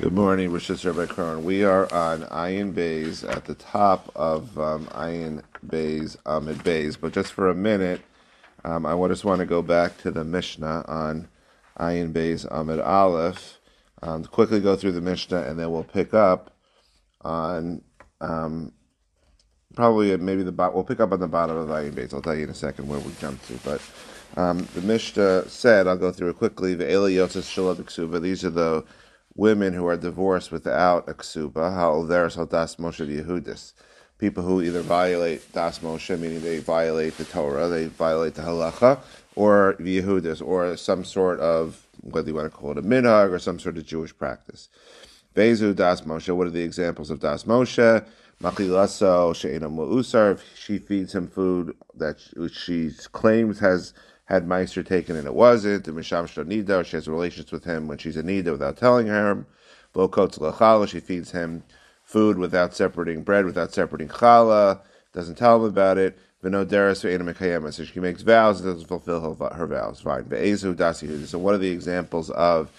Good morning, Rosh Rabbi Kron. We are on Ayin Bays at the top of um, Ayin Bays, Amid Bays. But just for a minute, um, I just want to go back to the Mishnah on Ayin Bays, Amid Aleph. Um, quickly go through the Mishnah, and then we'll pick up on um, probably maybe the bot. we'll pick up on the bottom of Ayin Bays. I'll tell you in a second where we jump to, but. Um, the Mishnah said, I'll go through it quickly. The These are the women who are divorced without a ksuba, ha'overes das Moshe Yehudis. People who either violate das Moshe, meaning they violate the Torah, they violate the halacha, or Yehudis, or some sort of, whether you want to call it a minhag, or some sort of Jewish practice. Bezu das Moshe, what are the examples of das Moshe? Machilaso she'ena mu'usar, If she feeds him food that she claims has had maaser taken and it wasn't, the Misham Nida, she has relations with him when she's a Nida without telling her. Bokotz Lachala, she feeds him food without separating bread, without separating challah, doesn't tell him about it. Venoderis ve'ena so she makes vows and doesn't fulfill her, vows. Fine. Ve'ezu dasi So what are the examples of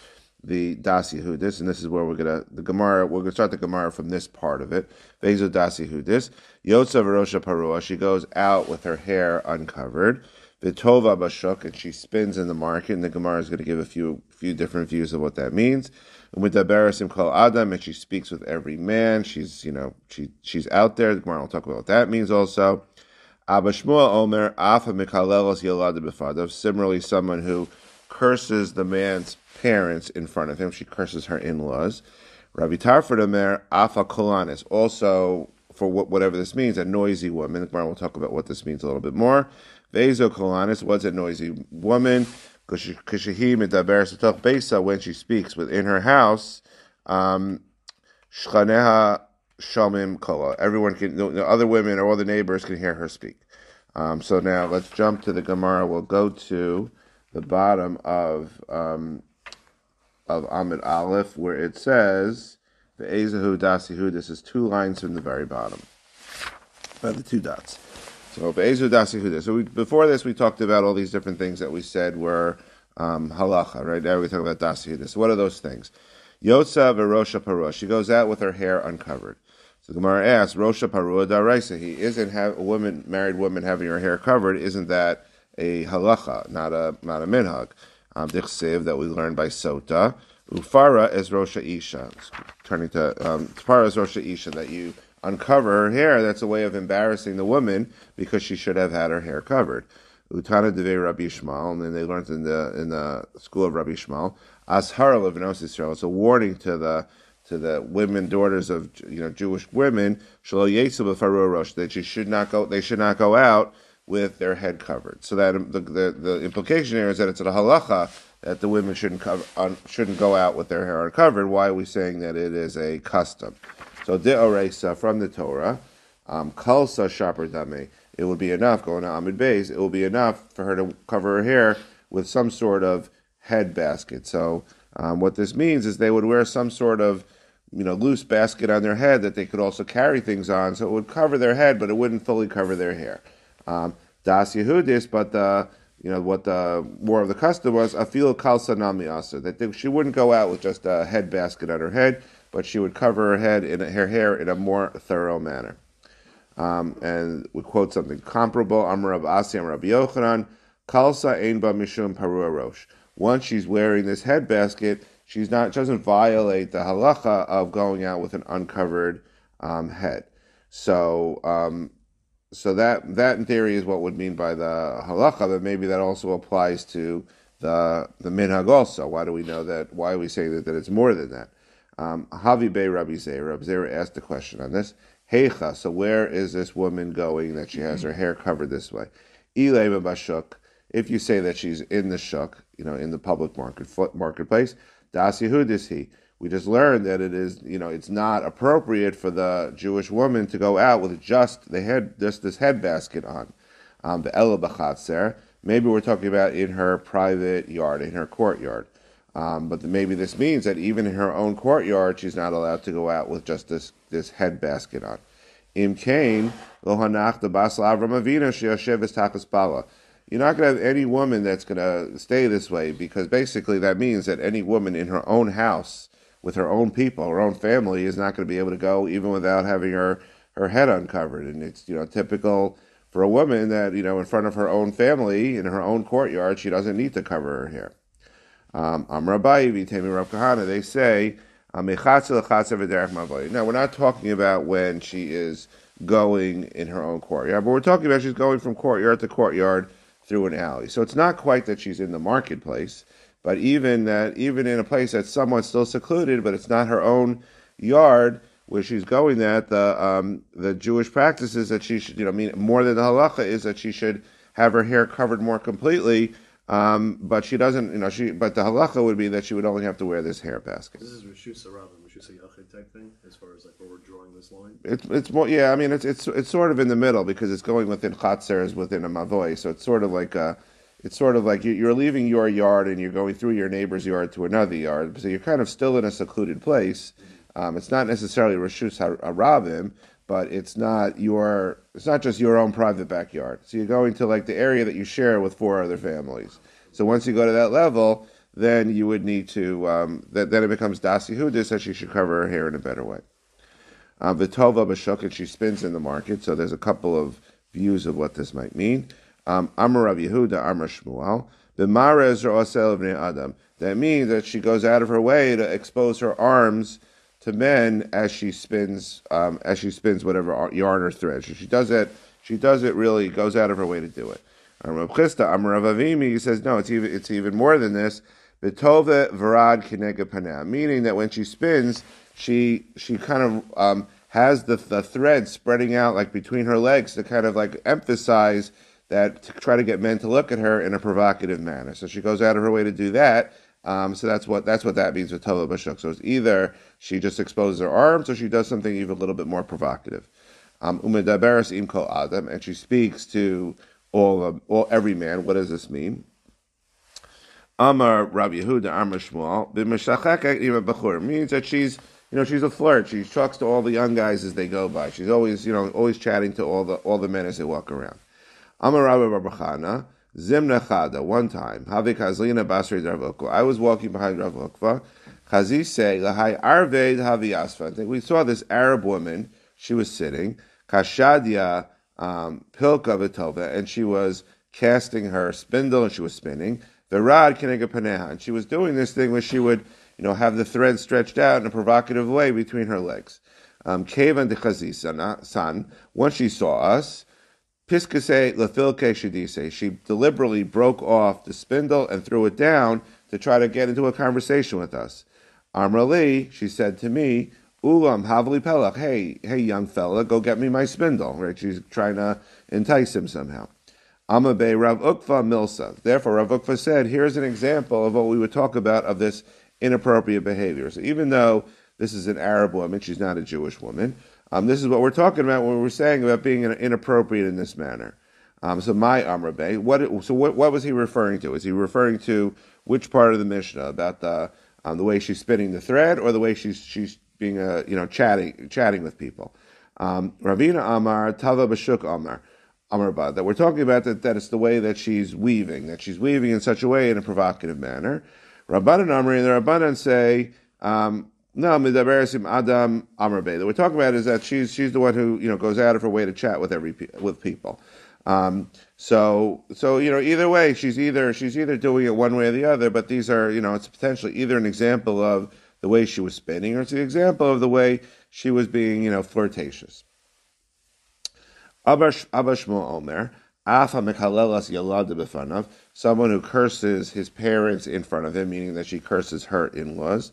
the dasi hudis? And this is where we're gonna the Gemara. We're gonna start the Gemara from this part of it. Ve'ezu dasi hudis. Yotza v'rosha parua. She goes out with her hair uncovered. Vitova bashuk, and she spins in the market. And the Gemara is going to give a few few different views of what that means. And with the Barasim Kol Adam, and she speaks with every man. She's you know she she's out there. The Gemara will talk about what that means also. Abba Omer Afa Mikalelos Yalad Befadav. Similarly, someone who curses the man's parents in front of him. She curses her in-laws. Rabbi Tarfon Omer Afa Kolanis. Also, for whatever this means, a noisy woman. The Gemara will talk about what this means a little bit more. Vezo what's a noisy woman? When she speaks within her house, um, shchaneha shamim kola. Everyone can, the other women or all the neighbors can hear her speak. Um, so now let's jump to the Gemara. We'll go to the bottom of um, of Amid Aleph, where it says the Ezahu Dasihu. This is two lines from the very bottom. By the two dots. So So before this, we talked about all these different things that we said were um, halacha. Right now, we talk about dasi So what are those things? Yotza v'rosha parua. She goes out with her hair uncovered. So Gemara asks, Rosha parua daraisa. He isn't have, a woman, married woman, having her hair covered. Isn't that a halacha, not a not a minhag? Um, that we learned by Sota. Ufara is Rosha Isha. Turning to um, is Rosha Isha that you uncover her hair, that's a way of embarrassing the woman because she should have had her hair covered. Utana Deve Rabbi Shmuel, and then they learned in the in the school of Rabbi Shmuel, Ashar Levinos Israel. It's a warning to the to the women, daughters of you know Jewish women, that she should not go. They should not go out with their head covered. So that the the, the implication here is that it's a halacha that the women shouldn't cover, shouldn't go out with their hair uncovered. Why are we saying that it is a custom? So de'oresa from the Torah, um, kalsa shaper dame. It would be enough going to Amid Bays. It will be enough for her to cover her hair with some sort of head basket. So um, what this means is they would wear some sort of you know loose basket on their head that they could also carry things on, so it would cover their head, but it wouldn't fully cover their hair. Um, das Yehudis, but the you know what the more of the custom was afil kalsa nami asa that they, she wouldn't go out with just a head basket on her head but she would cover her head in her hair in a more thorough manner. Um, and we quote something comparable: Amr Rab Asi, Amr Rabbi Yochanan, Kalsa ein ba mishum parua rosh. Once she's wearing this head basket, she's not she doesn't violate the halacha of going out with an uncovered um, head. So, um, so that that in theory is what would mean by the halacha, but maybe that also applies to the the minhag also. Why do we know that? Why are we saying that, that it's more than that? Um, Havi Bey Rabbi Zera. Rabbi Zera asked a question on this. Heicha, so where is this woman going that she has her hair covered this way? Ilema Bashuk, if you say that she's in the shuk, you know, in the public market marketplace, Das he. We just learned that it is, you know, it's not appropriate for the Jewish woman to go out with just the head, just this head basket on. Um, the Ela Maybe we're talking about in her private yard, in her courtyard. Um, but maybe this means that even in her own courtyard, she's not allowed to go out with just this, this head basket on. Im Kain, Lohanach the Basel Avram Avina Shioshevis Takas Bala. You're not going to have any woman that's going to stay this way because basically that means that any woman in her own house with her own people, her own family, is not going to be able to go even without having her her head uncovered. And it's you know typical for a woman that you know in front of her own family in her own courtyard, she doesn't need to cover her hair. Um, Vitemi Rav Kahana, they say now, we're not talking about when she is going in her own courtyard, but we're talking about she's going from courtyard to courtyard through an alley. So it's not quite that she's in the marketplace, but even that, even in a place that's somewhat still secluded, but it's not her own yard where she's going. That the um, the Jewish practice is that she should, you know, mean more than the halacha is that she should have her hair covered more completely um, but she doesn't, you know, she. But the halacha would be that she would only have to wear this hair basket. This is Rishus Rav and Rishus Yachid type thing, as far as like where we're drawing this line. It's it's more, yeah. I mean, it's it's it's sort of in the middle because it's going within chatzers within a Mavoi, so it's sort of like a. It's sort of like you're leaving your yard and you're going through your neighbor's yard to another yard, so you're kind of still in a secluded place. Um, it's not necessarily Rishus Harabim, but it's not your it's not just your own private backyard. So you're going to like the area that you share with four other families. So once you go to that level, then you would need to um, that then it becomes dasi hudis that she should cover her hair in a better way. Uh, Vitova b'shuk and she spins in the market. So there's a couple of views of what this might mean. Um, Amar Rav Yehuda, Amar Shmuel. B'marez osel adam. That means that she goes out of her way to expose her arms to men as she spins um, as she spins whatever yarn or thread. She, she does it. She does it really. Goes out of her way to do it. Rav Avimi, he says no. It's even it's even more than this. Betove varad meaning that when she spins, she she kind of um, has the the thread spreading out like between her legs to kind of like emphasize that to try to get men to look at her in a provocative manner. So she goes out of her way to do that. Um, so that's what that's what that means with Tova Bashuk. So it's either she just exposes her arms or she does something even a little bit more provocative. Um, Umedaberes im kol adam, and she speaks to all, um, all every man. What does this mean? Amar Rabbi Yehuda Amar Shmuel b'meshachek means that she's you know she's a flirt. She talks to all the young guys as they go by. She's always you know always chatting to all the all the men as they walk around. Amar Rabbi Barbachana Zimna Chada, one time, Havik Hazlina Basri Rav I was walking behind Rav Ukva. Chazi say, Lahai Arved Havi Asfa. I think we saw this Arab woman, she was sitting, Kashadia um, Pilka Vitova, and she was casting her spindle and she was spinning. Virad Kinega and she was doing this thing where she would, you know, have the thread stretched out in a provocative way between her legs. Um, Kevan de Chazisa, son, once she saw us, Piskase lafilke shadise. She deliberately broke off the spindle and threw it down to try to get into a conversation with us. Amrali, she said to me, Ulam havli pelach. Hey, hey, young fella, go get me my spindle. Right? She's trying to entice him somehow. Amabe Rav Ukva Milsa. Therefore, Rav Ukva said, here's an example of what we would talk about of this inappropriate behavior. So even though this is an Arab woman, she's not a Jewish woman. Um, this is what we're talking about when we're saying about being inappropriate in this manner. Um, so my Amrabe, what? So what, what was he referring to? Is he referring to which part of the Mishnah about the um, the way she's spinning the thread, or the way she's she's being uh, you know chatting chatting with people? Um, Ravina Amar Tava Bashuk Amar Amar that we're talking about that, that it's the way that she's weaving, that she's weaving in such a way in a provocative manner. Rabbanan Amri and the Rabbanan say um, no, Midaberesim Adam Amrbe. That we're talking about is that she's she's the one who you know goes out of her way to chat with every with people. Um, so so you know either way she's either she's either doing it one way or the other. But these are you know it's potentially either an example of the way she was spinning or it's an example of the way she was being you know flirtatious. Abash Abashmo Omer. Someone who curses his parents in front of him, meaning that she curses her in-laws.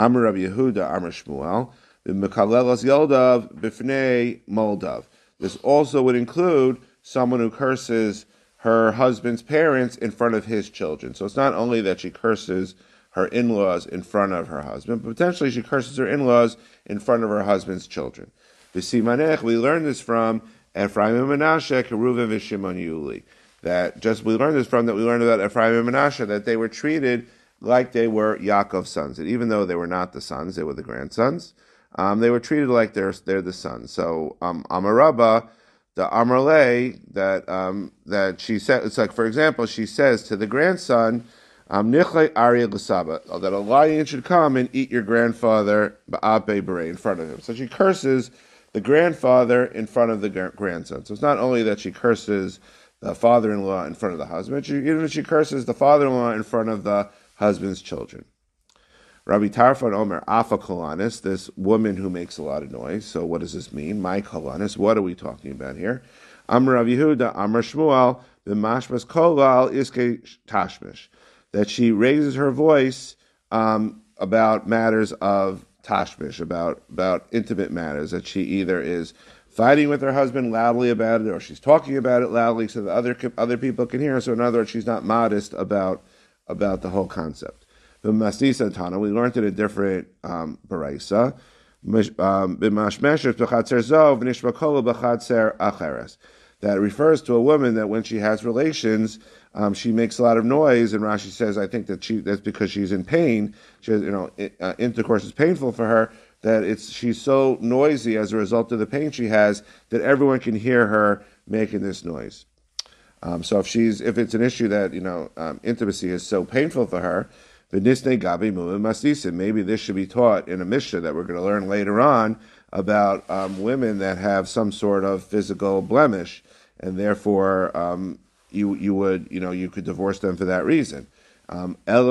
Amr Rabbi Yehuda, Amr Shmuel, Mekalelas Yoldav, Bifnei Moldav. This also would include someone who curses her husband's parents in front of his children. So it's not only that she curses her in-laws in front of her husband, but potentially she curses her in-laws in front of her husband's children. B'simanech, we learn this from Ephraim and Menashe, Keruven and Shimon Yuli. That just we learned this from that we learned about Ephraim and Menashe that they were treated like they were Yaakov's sons. And even though they were not the sons, they were the grandsons, um, they were treated like they're, they're the sons. So um, Amarabba, the Amarle, that, um, that she said, it's like, for example, she says to the grandson, Um, that a lion should come and eat your grandfather in front of him. So she curses the grandfather in front of the grandson. So it's not only that she curses the father-in-law in front of the husband, she, even she curses the father-in-law in front of the husband's children. Rabbi Tarfon Omer Afa Kolanis, this woman who makes a lot of noise. So what does this mean? My Kolanis, what are we talking about here? Amr Rav Yehuda, Amr Shmuel, B'mashmas Kolal Iske Tashmish that she raises her voice um, about matters of tashmish, about about intimate matters. That she either is fighting with her husband loudly about it, or she's talking about it loudly so that other other people can hear. So in other words, she's not modest about about the whole concept. The Masisa Tana, we learned it a different um, baraisa. Um, that refers to a woman that when she has relations, um, she makes a lot of noise, and Rashi says, I think that she that's because she's in pain. She has, you know, uh, intercourse is painful for her. That it's she's so noisy as a result of the pain she has that everyone can hear her making this noise. Um, so if she's if it's an issue that you know um, intimacy is so painful for her. Maybe this should be taught in a mishnah that we're going to learn later on about um, women that have some sort of physical blemish, and therefore um, you you would you know you could divorce them for that reason. Um, maybe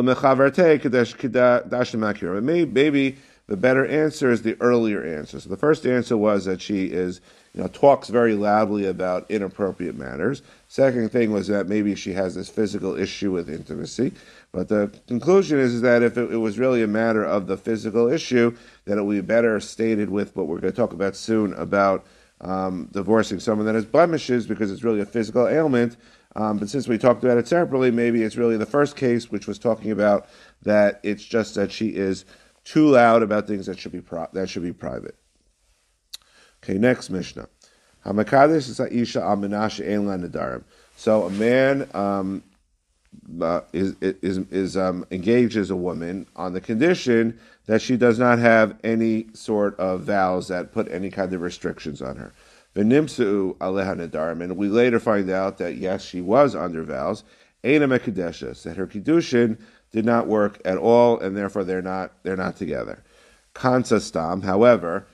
the better answer is the earlier answer. So the first answer was that she is you know talks very loudly about inappropriate matters. Second thing was that maybe she has this physical issue with intimacy. But the conclusion is, that if it, it, was really a matter of the physical issue, then it would be better stated with what we're going to talk about soon about um, divorcing someone that has blemishes because it's really a physical ailment um, but since we talked about it separately, maybe it's really the first case, which was talking about that it's just that she is too loud about things that should be pro- that should be private. Okay, next Mishnah. Hamakadish is Aisha Aminash Nadarim. So a man um, uh, is is is um, engages a woman on the condition that she does not have any sort of vows that put any kind of restrictions on her. V'nimsu aleha nedarim, and we later find out that yes, she was under vows. Eina mekadeshes, that her kiddushin did not work at all, and therefore they're not they're not together. Kansa stam, however,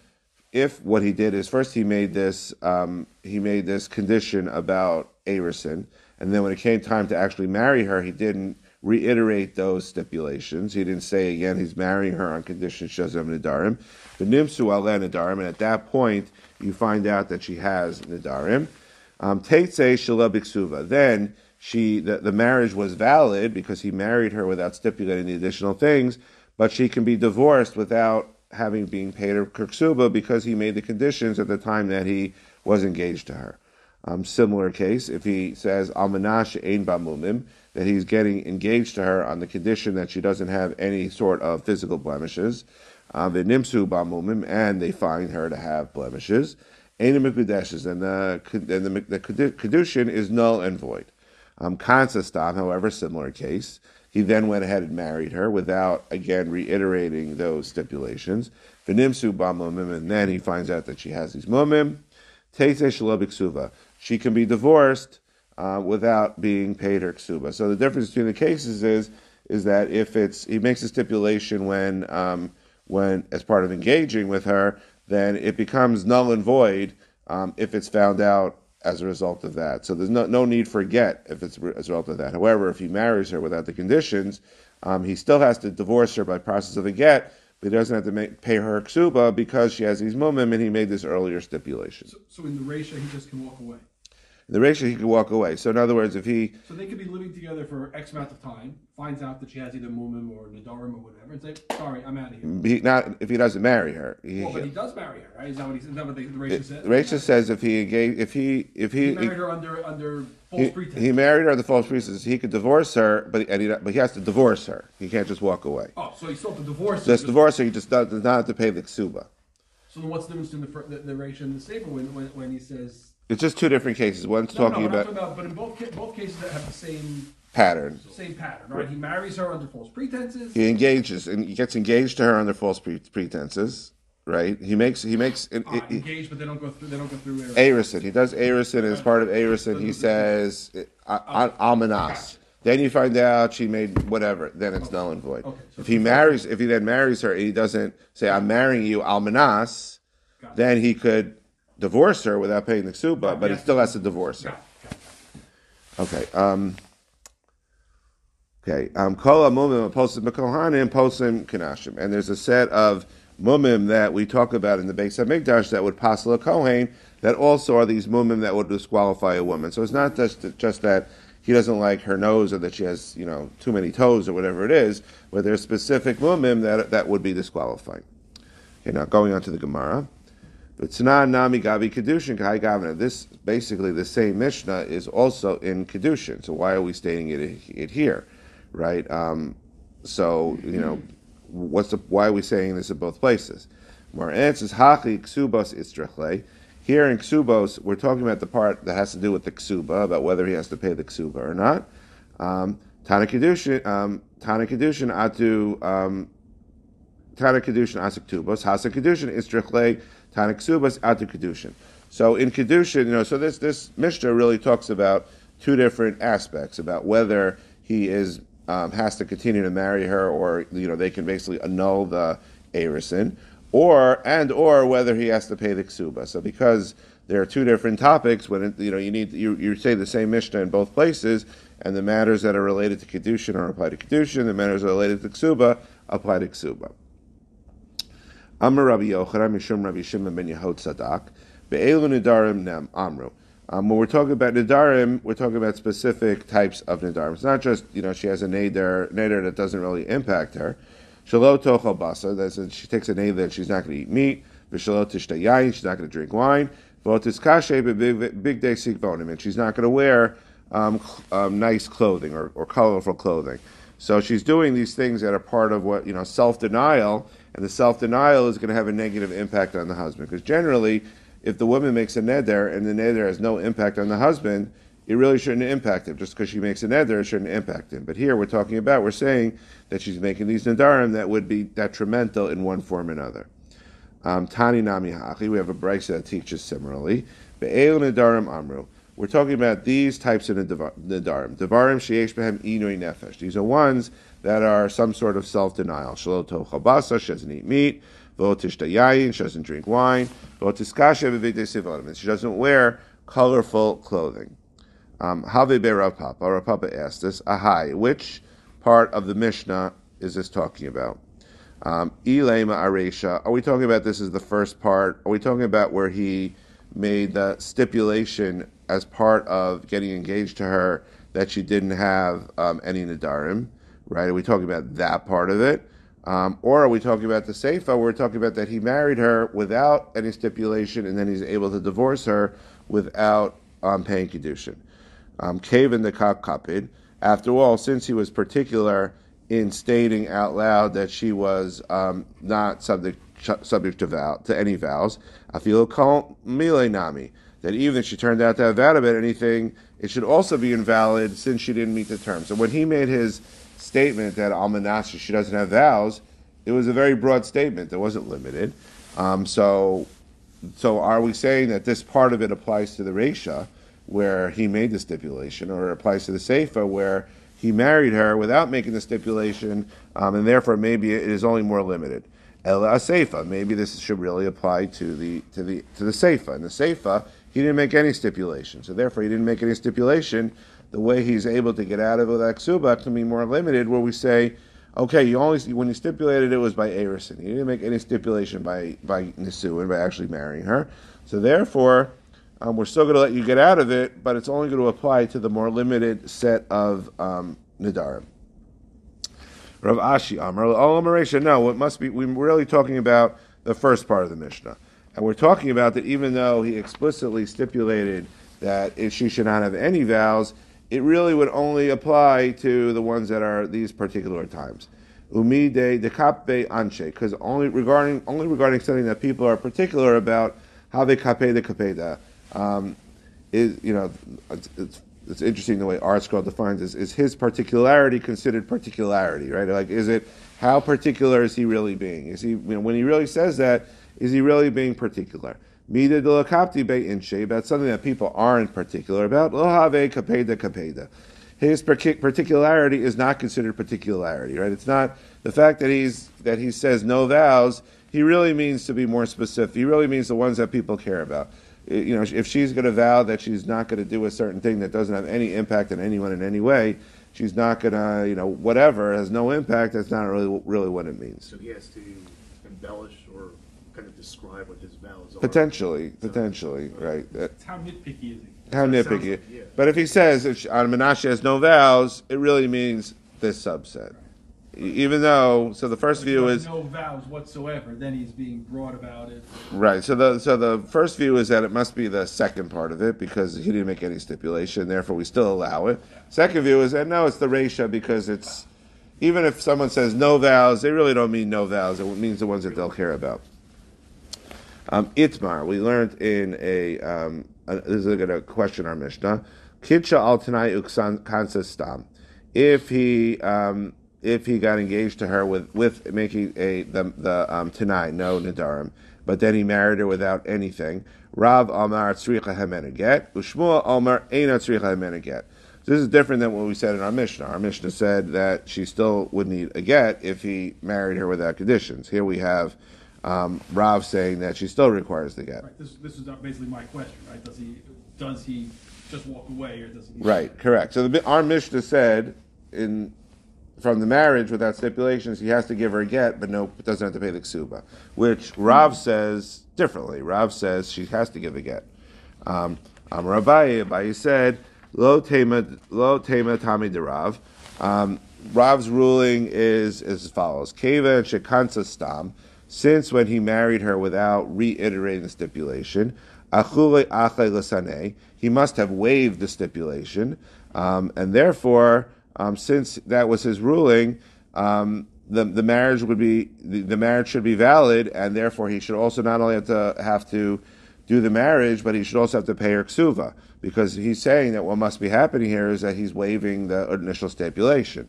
if what he did is first he made this um, he made this condition about Arison, and then when it came time to actually marry her, he didn't reiterate those stipulations. He didn't say again he's marrying her on condition she doesn't have Nidarim. The Nimsu Aleh Nidarim, and at that point you find out that she has Nidarim. Um, Teitze Shala Biksuva. Then she the, the marriage was valid because he married her without stipulating the additional things, but she can be divorced without having been paid her kirksuba because he made the conditions at the time that he was engaged to her. Um, similar case, if he says almanash ein bamumim, that he's getting engaged to her on the condition that she doesn't have any sort of physical blemishes. Uh, the nimsu bamumim, and they find her to have blemishes. Ein mikudeshes, and the and the, the kedushin is null and void. Um, Kansastam, however, similar case. He then went ahead and married her without again reiterating those stipulations. V'nimsu bamumim, and then he finds out that she has these mumim. Teise shalobik She can be divorced uh, without being paid her ksuba. So the difference between the cases is is that if it's he makes a stipulation when um, when as part of engaging with her, then it becomes null and void um, if it's found out as a result of that. So there's no, no need for get if it's as a result of that. However, if he marries her without the conditions, um, he still has to divorce her by process of a get, but he doesn't have to make, pay her ksuba because she has these mumim and he made this earlier stipulation. So, so in the Resha, he just can walk away. The Resha, he could walk away. So in other words, if he so they could be living together for X amount of time, finds out that she has either mumim or nadarim or whatever, and say, "Sorry, I'm out of here." He, not if he doesn't marry her. He, well, but he does marry her, right? Is that what, he, is that what the, the Resha says? The Resha says if he engaged, if he if he, he married her under under false he, pretense. He married her under false pretense. He could divorce her, but and he, but he has to divorce her. He can't just walk away. Oh, so he still have to divorce her. Just divorce her. He just does, does not have to pay the ksuba. So then, what's the difference in the the, the Resha and the Seifa when, when when he says? It's just two different cases. One's no, talking, no, about, talking about, but in both both cases that have the same pattern. Same pattern, right? He marries her under false pretenses. He engages and he gets engaged to her under false pre- pretenses. Right? He makes he makes uh, engaged, but they don't go through. They don't go through Arison. He does Arison as part of Arison. He says uh, almanas. Then you find out she made whatever. Then it's null and void. Okay, so if he marries, if he then marries her, and he doesn't say, "I'm marrying you, almanas," then he could divorce her without paying the ksuba, but he still has to divorce her. Got it, got it. Okay. Um, okay. Um, Kol mumim posim b'kohanim posim kanashim, and there's a set of mumim that we talk about in the Beis Hamikdash that would pass a kohen that also are these mumim that would disqualify a woman. So it's not just just that he doesn't like her nose or that she has you know too many toes or whatever it is, but there's specific mumim that that would be disqualifying. Okay. Now going on to the Gemara. But Tzna Nami Gabi Kedushin Kai Gavna. This basically the same Mishnah is also in Kedushin. So why are we stating it, it here, right? Um, so you know, what's the, why are we saying this in both places? More answers Hachi Ksubos Istrachle. Here in Ksubos, we're talking about the part that has to do with the Ksuba, about whether he has to pay the Ksuba or not. Um, Tana Kedushin, um, Tana Kedushin Atu. Um, Tana Kedushin Asik Tubos, Hasa Kedushin Tana Ksubas Atu Kedushin. So in Kedushin, you know, so this this Mishnah really talks about two different aspects about whether he is um, has to continue to marry her, or you know, they can basically annul the Arison, or and or whether he has to pay the Ksuba. So because there are two different topics, when it, you know you need you, you say the same Mishnah in both places, and the matters that are related to Kedushin are applied to Kedushin, the matters that are related to Ksuba apply to Ksuba. Amar Rabbi Yochanan Mishum Rabbi Shimon ben Yehotzadak Be'elu Nidarim Nem Amru. Um, when we're talking about Nidarim, we're talking about specific types of Nidarim. It's not just you know she has a neder neder that doesn't really impact her. Shalot tochel basa. That's she takes a neder that she's not going to eat meat. V'shalot tishta yain. She's not going to drink wine. V'otis kashe big day sikvonim, and she's not going to wear um, um, nice clothing or, or colorful clothing. So she's doing these things that are part of what you know self denial, and the self denial is going to have a negative impact on the husband because generally, if the woman makes a neder and the neder has no impact on the husband, it really shouldn't impact him. Just because she makes a neder, it shouldn't impact him. But here we're talking about we're saying that she's making these nedarim that would be detrimental in one form or another. Um, Tani nami. We have a brisa that teaches similarly. Be'el nedarim amru. We're talking about these types of nedarim. Devarim sheyesh behem inui nefesh. These are ones that are some sort of tochel basa, she doesn't eat meat. She doesn't drink wine. She doesn't wear colorful clothing. Um, Have be Rav Papa. Rav Papa asked this. Ahai, which part of the Mishnah is this talking about? Um, Aresha. Are we talking about this as the first part? Are we talking about where he made the stipulation as part of getting engaged to her that she didn't have um, any nadarim? Right? Are we talking about that part of it? Um, or are we talking about the Seifa? We're talking about that he married her without any stipulation, and then he's able to divorce her without um, paying kiddushin. Um, the kap kapid. After all, since he was particular in stating out loud that she was um, not subject subject to vow to any vows, I feel call mile nami that even if she turned out to have vowed about anything, it should also be invalid since she didn't meet the terms. So when he made his statement that Almanasha she doesn't have vows, it was a very broad statement. It wasn't limited. Um, so, so are we saying that this part of it applies to the Resha, where he made the stipulation, or it applies to the Seifa, where he married her without making the stipulation, um, and therefore maybe it is only more limited. Ela Seifa, maybe this should really apply to the to the to the Seifa. In the Seifa, he didn't make any stipulation, so therefore he didn't make any stipulation. The way he's able to get out of it with Aksuba can be more limited, where we say, okay, you only when you stipulated it was by Arison. He didn't make any stipulation by by Nisuin, by actually marrying her. So therefore, um, we're still going to let you get out of it, but it's only going to apply to the more limited set of um, Nidarim. Rav Ashi Amar Maresha. No, it must be. We're really talking about the first part of the Mishnah, and we're talking about that even though he explicitly stipulated that if she should not have any vows, it really would only apply to the ones that are these particular times. Umi de dekape anche, because only regarding only regarding something that people are particular about, how they de kapeda. Um, is you know it's, it's, it's interesting the way ArtScroll defines this. Is his particularity considered particularity, right? Like, is it how particular is he really being? Is he you know, when he really says that? Is he really being particular? Mida de lakapti be inshe about something that people aren't particular about. Lo have kapeda kapeda. his particularity is not considered particularity, right? It's not the fact that he's that he says no vows. He really means to be more specific. He really means the ones that people care about. You know, if she's going to vow that she's not going to do a certain thing that doesn't have any impact on anyone in any way, she's not going to, you know, whatever has no impact. That's not really really what it means. So he has to embellish kind of describe what his vows are. Potentially, potentially, uh, right? That- How nitpicky is he? How That sounds nitpicky. like- yeah. But if he says if she- on Menashe has no vows, it really means this subset. E- Even though, so the first view is no vows whatsoever. Then he's being broad about it. right. So the so the first view is that it must be the second part of it because he didn't make any stipulation. Therefore, we still allow it. Second view is that no, it's the Resha because it's even if someone says no vows, they really don't mean no vows. It means the ones that they'll care about. Um, Itmar, we learned in a, um, uh, this is going to question our Mishnah. Kidsha al tanai uksan. If he, um, if he got engaged to her with, with making a, the, the, um, tanai, no nadarim, but then he married her without anything. Rav Amar tzricha hemena get, Ushmuel Amar eina tzricha hemena get. This is different than what we said in our Mishnah. Our Mishnah said that she still would need a get if he married her without conditions. Here we have um, Rav saying that she still requires the get. Right. This this is basically my question. Right. Does he does he just walk away or does he? Right, correct. So the, our Mishnah said in from the marriage without stipulations, he has to give her a get, but no, doesn't have to pay the ksuba. Which Rav says differently. Rav says she has to give a get. Um, um, Rabbi, Rabbi said lo tema lo tema tami de Rav. Um, Rav's ruling is, is as follows: Keva and shekansa stam. Since when he married her without reiterating the stipulation, he must have waived the stipulation, um, and therefore, um, since that was his ruling, um, the the marriage would be the, the marriage should be valid, and therefore he should also not only have to have to do the marriage, but he should also have to pay her ksuva because he's saying that what must be happening here is that he's waiving the initial stipulation.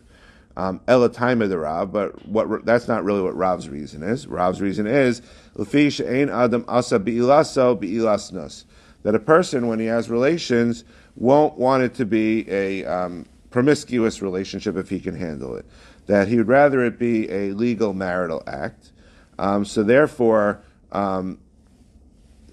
Um, the Rav, but what that's not really what Rav's reason is. Rav's reason is "Lefi she'ein adam asa bi'ilaso bi'ilasnus," that a person when he has relations won't want it to be a um, promiscuous relationship if he can handle it. That he would rather it be a legal marital act. Um, so therefore, um,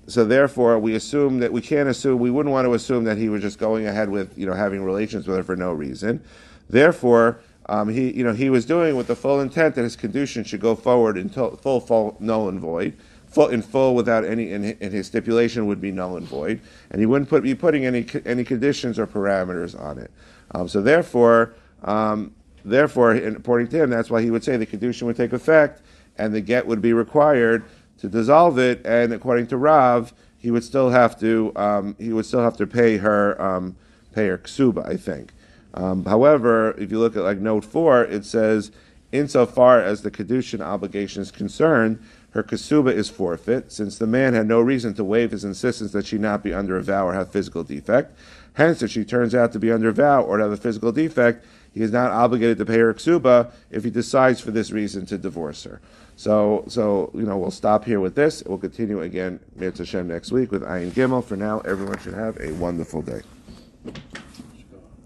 so therefore, we assume that we can't assume we wouldn't want to assume that he was just going ahead with you know having relations with her for no reason. Therefore, um, he you know he was doing with the full intent that his condition should go forward in full, full null and void, full in full without any and his stipulation would be null and void, and he wouldn't put, be putting any any conditions or parameters on it. Um, so therefore, um, therefore, according to him, that's why he would say the condition would take effect and the get would be required to dissolve it, and according to Rav, he would still have to um, he would still have to pay her um, pay her ksuba, I think. Um, however, if you look at like note four, it says, insofar as the kedushin obligation is concerned, her kasuba is forfeit, since the man had no reason to waive his insistence that she not be under a vow or have physical defect. Hence, if she turns out to be under a vow or to have a physical defect, he is not obligated to pay her ksuba if he decides for this reason to divorce her. So, so you know, we'll stop here with this. We'll continue again, Mirz Hashem, next week with Ayin Gimel. For now, everyone should have a wonderful day.